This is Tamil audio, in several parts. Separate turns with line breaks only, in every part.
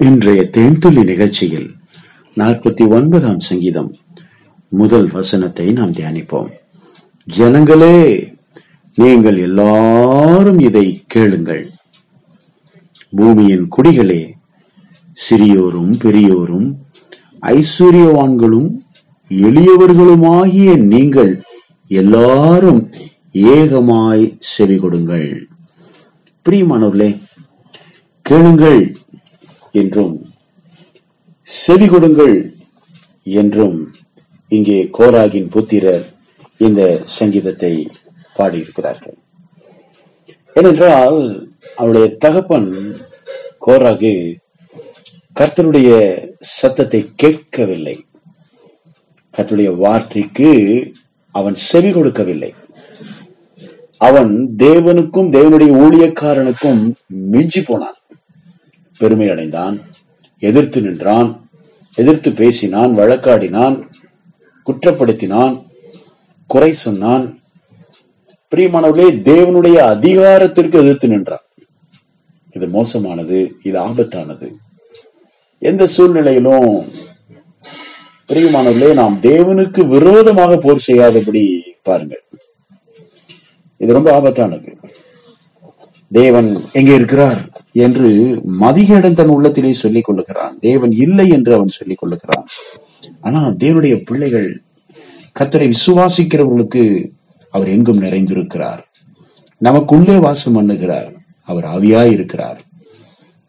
இன்றைய தேன்துளி நிகழ்ச்சியில் நாற்பத்தி ஒன்பதாம் சங்கீதம் முதல் வசனத்தை நாம் தியானிப்போம். ஜனங்களே நீங்கள் எல்லாரும் இதை கேளுங்கள். பூமியின் குடிகளே சிறியோரும் பெரியோரும் ஐஸ்வர்யவான்களும் எளியவர்களுமாகிய நீங்கள் எல்லாரும் ஏகமாய் செவி கொடுங்கள் பிரியமானவர்களே கேளுங்கள். என்றும் செவி கொடுங்கள் என்றும் இங்கே கோராகின் புத்திரர் இந்த சங்கீதத்தை பாடியிருக்கிறார்கள். ஏனென்றால் அவருடைய தகப்பன் கோராகு கர்த்தருடைய சத்தத்தை கேட்கவில்லை. கர்த்தருடைய வார்த்தைக்கு அவன் செவி கொடுக்கவில்லை. அவன் தேவனுக்கும் தேவனுடைய ஊழியக்காரனுக்கும் மிஞ்சி போனான். பெருமை அடைந்தான் எதிர்த்து நின்றான். எதிர்த்து பேசினான் வழக்காடினான் குற்றப்படுத்தினான் குறை சொன்னான். பிரியமானவர்களே தேவனுடைய அதிகாரத்திற்கு எதிர்த்து நின்றான். இது மோசமானது இது ஆபத்தானது. எந்த சூழ்நிலையிலும் பிரியமானவர்களே நாம் தேவனுக்கு விரோதமாக போர் செய்யாதபடி பாருங்கள். இது ரொம்ப ஆபத்தானது. தேவன் எங்கே இருக்கிறார்? என்று மதிகேடன் தன் உள்ளத்திலே சொல்லிக் கொள்ளுகிறான். தேவன் இல்லை என்று அவன் சொல்லிக் கொள்ளுகிறான். ஆனா தேவனுடைய பிள்ளைகள் கத்தரை விசுவாசிக்கிறவர்களுக்கு அவர் எங்கும் நிறைந்திருக்கிறார். நமக்குள்ளே வாசம் பண்ணுகிறார். அவர் ஆவியாய் இருக்கிறார்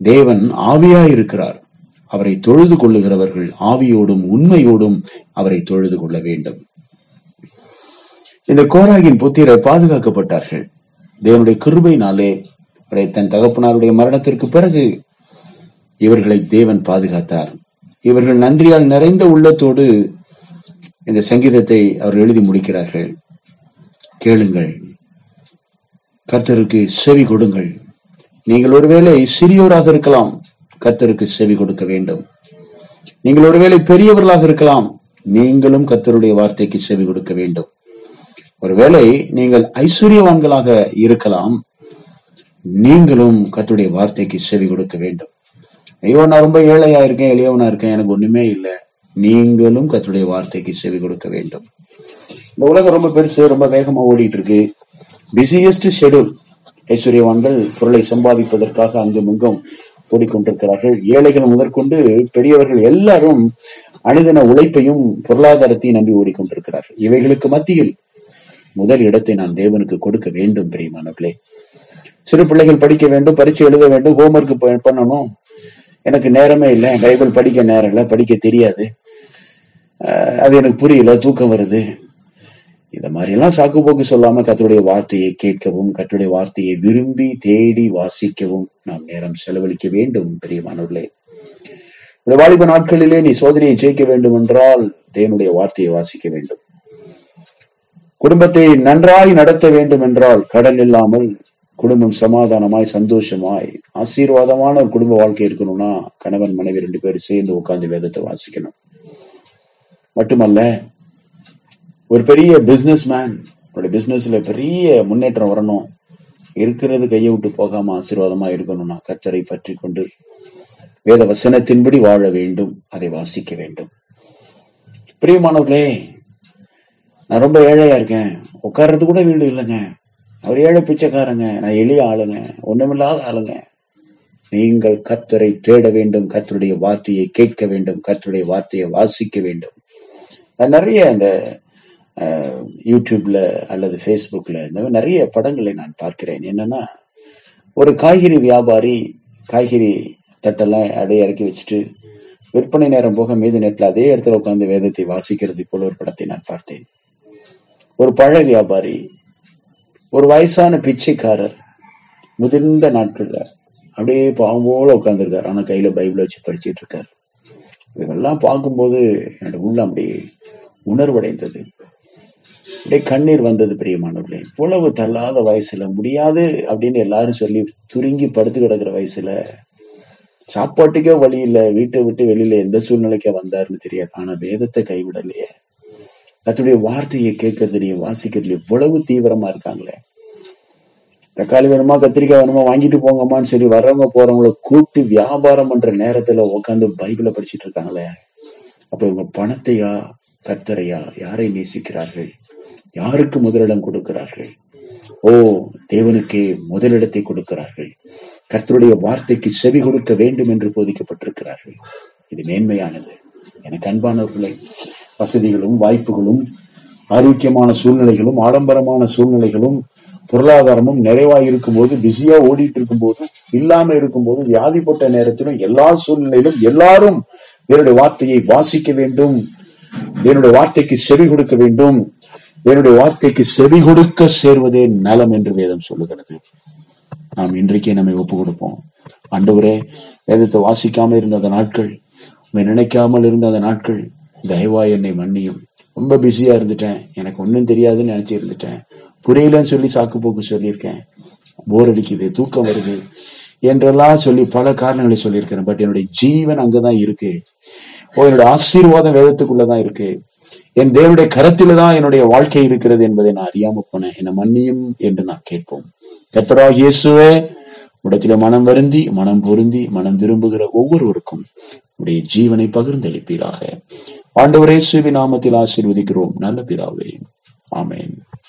தேவன் ஆவியாய் இருக்கிறார் அவரை தொழுது கொள்ளுகிறவர்கள் ஆவியோடும் உண்மையோடும் அவரை தொழுது கொள்ள வேண்டும். இந்த கோராகின் புத்திரர் பாதுகாக்கப்பட்டார்கள். தேவனுடைய கிருபையினாலே அவருடைய தன் தகப்பனாருடைய மரணத்திற்கு பிறகு இவர்களை தேவன் பாதுகாத்தார். இவர்கள் நன்றியால் நிறைந்த உள்ளத்தோடு இந்த சங்கீதத்தை அவர் எழுதி முடிக்கிறார்கள். கேளுங்கள். கர்த்தருக்கு செவி கொடுங்கள். நீங்கள் ஒருவேளை சிறியோராக இருக்கலாம். கர்த்தருக்கு செவி கொடுக்க வேண்டும். நீங்கள் ஒருவேளை பெரியவர்களாக இருக்கலாம். நீங்களும் கர்த்தருடைய வார்த்தைக்கு செவி கொடுக்க வேண்டும். ஒருவேளை நீங்கள் ஐஸ்வர்யவான்களாக இருக்கலாம். நீங்களும் கத்துடைய வார்த்தைக்கு செவி கொடுக்க வேண்டும். ஐயோ நான் ரொம்ப ஏழையா இருக்கேன் எளியவனா இருக்கேன் எனக்கு ஒண்ணுமே இல்லை. நீங்களும் கத்துடைய வார்த்தைக்கு செவி கொடுக்க வேண்டும். இந்த உலகம் ரொம்ப பெருசு ரொம்ப வேகமா ஓடிட்டு இருக்கு. பிஸியஸ்ட் ஷெடியூல் ஐஸ்வர்யவான்கள் பொருளை சம்பாதிப்பதற்காக அங்கும் இங்கும் ஓடிக்கொண்டிருக்கிறார்கள். ஏழைகள் முதற்கொண்டு பெரியவர்கள் எல்லாரும் அனுதின உழைப்பையும் பொருளாதாரத்தையும் நம்பி ஓடிக்கொண்டிருக்கிறார்கள். இவைகளுக்கு மத்தியில் முதல் இடத்தை நாம் தேவனுக்கு கொடுக்க வேண்டும் பிரியமானவர்களே. சிறு பிள்ளைகள் படிக்க வேண்டும் பரீட்சை எழுத வேண்டும் ஹோம்ஒர்க் பண்ணணும். எனக்கு நேரமே இல்லை. பைபிள் படிக்க நேரம் இல்லை படிக்க தெரியாது. அது எனக்கு புரியல தூக்கம் வருது. இந்த மாதிரி எல்லாம் சாக்கு போக்கு சொல்லாம கத்தருடைய வார்த்தையை கேட்கவும் கத்தருடைய வார்த்தையை விரும்பி தேடி வாசிக்கவும் நாம் நேரம் செலவழிக்க வேண்டும் பெரியமானவர்களே இந்த வாலிப நாட்களிலே நீ சோதனையை ஜெயிக்க வேண்டும் என்றால் தேவனுடைய வார்த்தையை வாசிக்க வேண்டும். குடும்பத்தை நன்றாய் நடத்த வேண்டும் என்றால் கடன் இல்லாமல் குடும்பம் சமாதானமாய் சந்தோஷமாய் ஆசீர்வாதமான ஒரு குடும்ப வாழ்க்கை இருக்கணும்னா கணவன் மனைவி ரெண்டு பேரும் சேர்ந்து உட்காந்து வேதத்தை வாசிக்கணும். மட்டுமல்ல ஒரு பெரிய பிசினஸ் மேன் அவருடைய பிசினஸ்ல பெரிய முன்னேற்றம் வரணும். இருக்கிறது கையை விட்டு போகாம ஆசீர்வாதமா இருக்கணும்னா கர்த்தரை பற்றி கொண்டு வேத வசனத்தின்படி வாழ வேண்டும் அதை வாசிக்க வேண்டும். பிரியமானவர்களே நான் ரொம்ப ஏழையா இருக்கேன். உட்கார்றது கூட வீடு இல்லைங்க. அவர் ஏழை பிச்சைக்காரங்க நான் எளிய ஆளுங்க ஒண்ணுமில்லாத ஆளுங்க. நீங்கள் கர்த்தரை தேட வேண்டும் கர்த்தருடைய வார்த்தையை கேட்க வேண்டும் கர்த்தருடைய வார்த்தையை வாசிக்க வேண்டும். நான் நிறைய அந்த யூடியூப்ல அல்லது ஃபேஸ்புக்ல இந்த மாதிரி நிறைய படங்களை நான் பார்க்கிறேன். என்னன்னா ஒரு காய்கறி வியாபாரி காய்கறி தட்டெல்லாம் அப்படியே இறக்கி வச்சுட்டு விற்பனை நேரம் போக மீது நெட்ல அதே இடத்துல உட்காந்து வேதத்தை வாசிக்கிறது போல ஒரு படத்தை நான் பார்த்தேன். ஒரு பழ வியாபாரி ஒரு வயசான பிச்சைக்காரர் முதிர்ந்த நாட்கள்ல அப்படியே பாவம் போல உட்கார்ந்துருக்காரு. ஆனா கையில பைபிளை வச்சு படிச்சுட்டு இருக்காரு. இதெல்லாம் பார்க்கும்போது என்னோட உள்ள அப்படியே உணர்வடைந்தது. அப்படியே கண்ணீர் வந்தது பிரியமானவர்களே. இவ்வளவு தள்ளாத வயசுல முடியாது அப்படின்னு எல்லாரும் சொல்லி துருங்கி படுத்து கிடக்குற வயசுல சாப்பாட்டுக்கே வழி இல்லை வீட்டை விட்டு வெளியில எந்த சூழ்நிலைக்கு வந்தாருன்னு தெரியாது ஆனா வேதத்தை கைவிடலையே. கத்துடைய வார்த்தையை கேட்கறதுலயும் வாசிக்கிறதுலயும் இவ்வளவு தீவிரமா இருக்காங்களே. தக்காளி வேணுமா கத்திரிக்காய் வேணுமா வாங்கிட்டு போங்கம்மான்னு சொல்லி வர்றவங்க போறவங்கள கூப்பிட்டு வியாபாரம் பண்ற நேரத்துல உட்காந்து பைபிளை படிச்சிட்டு இருக்காங்களே. அப்ப இவங்க பணத்தையா கர்த்தரையா யாரை நேசிக்கிறார்கள்? யாருக்கு முதலிடம் கொடுக்கிறார்கள்? ஓ தேவனுக்கே முதலிடத்தை கொடுக்கிறார்கள். கர்த்தருடைய வார்த்தைக்கு செவி கொடுக்க வேண்டும் என்று போதிக்கப்பட்டிருக்கிறார்கள். இது மேன்மையானது. எனக்கு அன்பானவர்களை வசதிகளும் வாய்ப்புகளும் ஆரோக்கியமான சூழ்நிலைகளும் ஆடம்பரமான சூழ்நிலைகளும் பொருளாதாரமும் நிறைவாக இருக்கும்போது பிஸியா ஓடிட்டு இருக்கும்போது இல்லாம இருக்கும்போது வியாதிப்பட்ட நேரத்திலும் எல்லா சூழ்நிலையிலும் எல்லாரும் என்னுடைய வார்த்தையை வாசிக்க வேண்டும். என்னுடைய வார்த்தைக்கு செவி கொடுக்க வேண்டும். என்னுடைய வார்த்தைக்கு செவி கொடுக்க சேர்வதே நலம் என்று வேதம் சொல்லுகிறது. நாம் இன்றைக்கே நம்மை ஒப்பு கொடுப்போம் அன்றுவரே வேதத்தை வாசிக்காம இருந்த அந்த நாட்கள் நினைக்காமல் இருந்த அந்த நாட்கள் தயவா என்னை மன்னியும். ரொம்ப பிஸியா இருந்துட்டேன். எனக்கு ஒன்றும் தெரியாதுன்னு நினைச்சு இருந்துட்டேன் புரியலன்னு சொல்லி சாக்கு போக்கு சொல்லியிருக்கேன். போர் அடிக்குது தூக்கம் வருது என்றெல்லாம் சொல்லி பல காரணங்களை சொல்லியிருக்கிறேன். பட் என்னுடைய ஜீவன் அங்கதான் இருக்கு. ஓ என்னுடைய ஆசீர்வாதம் வேதத்துக்குள்ளதான் இருக்கு. என் தேவனுடைய கரத்தில தான் என்னுடைய வாழ்க்கை இருக்கிறது என்பதை நான் அறியாம போனேன். என்னை மன்னியும் என்று நான் கேட்போம். கத்தரா இயேசுவே உடத்தில மனம் வருந்தி மனம் பொருந்தி மனம் திரும்புகிற ஒவ்வொருவருக்கும் உடைய ஜீவனை பகிர்ந்தளிப்பீராக. ஆண்டவரே சுவி நாமத்தில் ஆசீர்வதிக்கிறோம். நல்ல பிதாவே. ஆமேன்.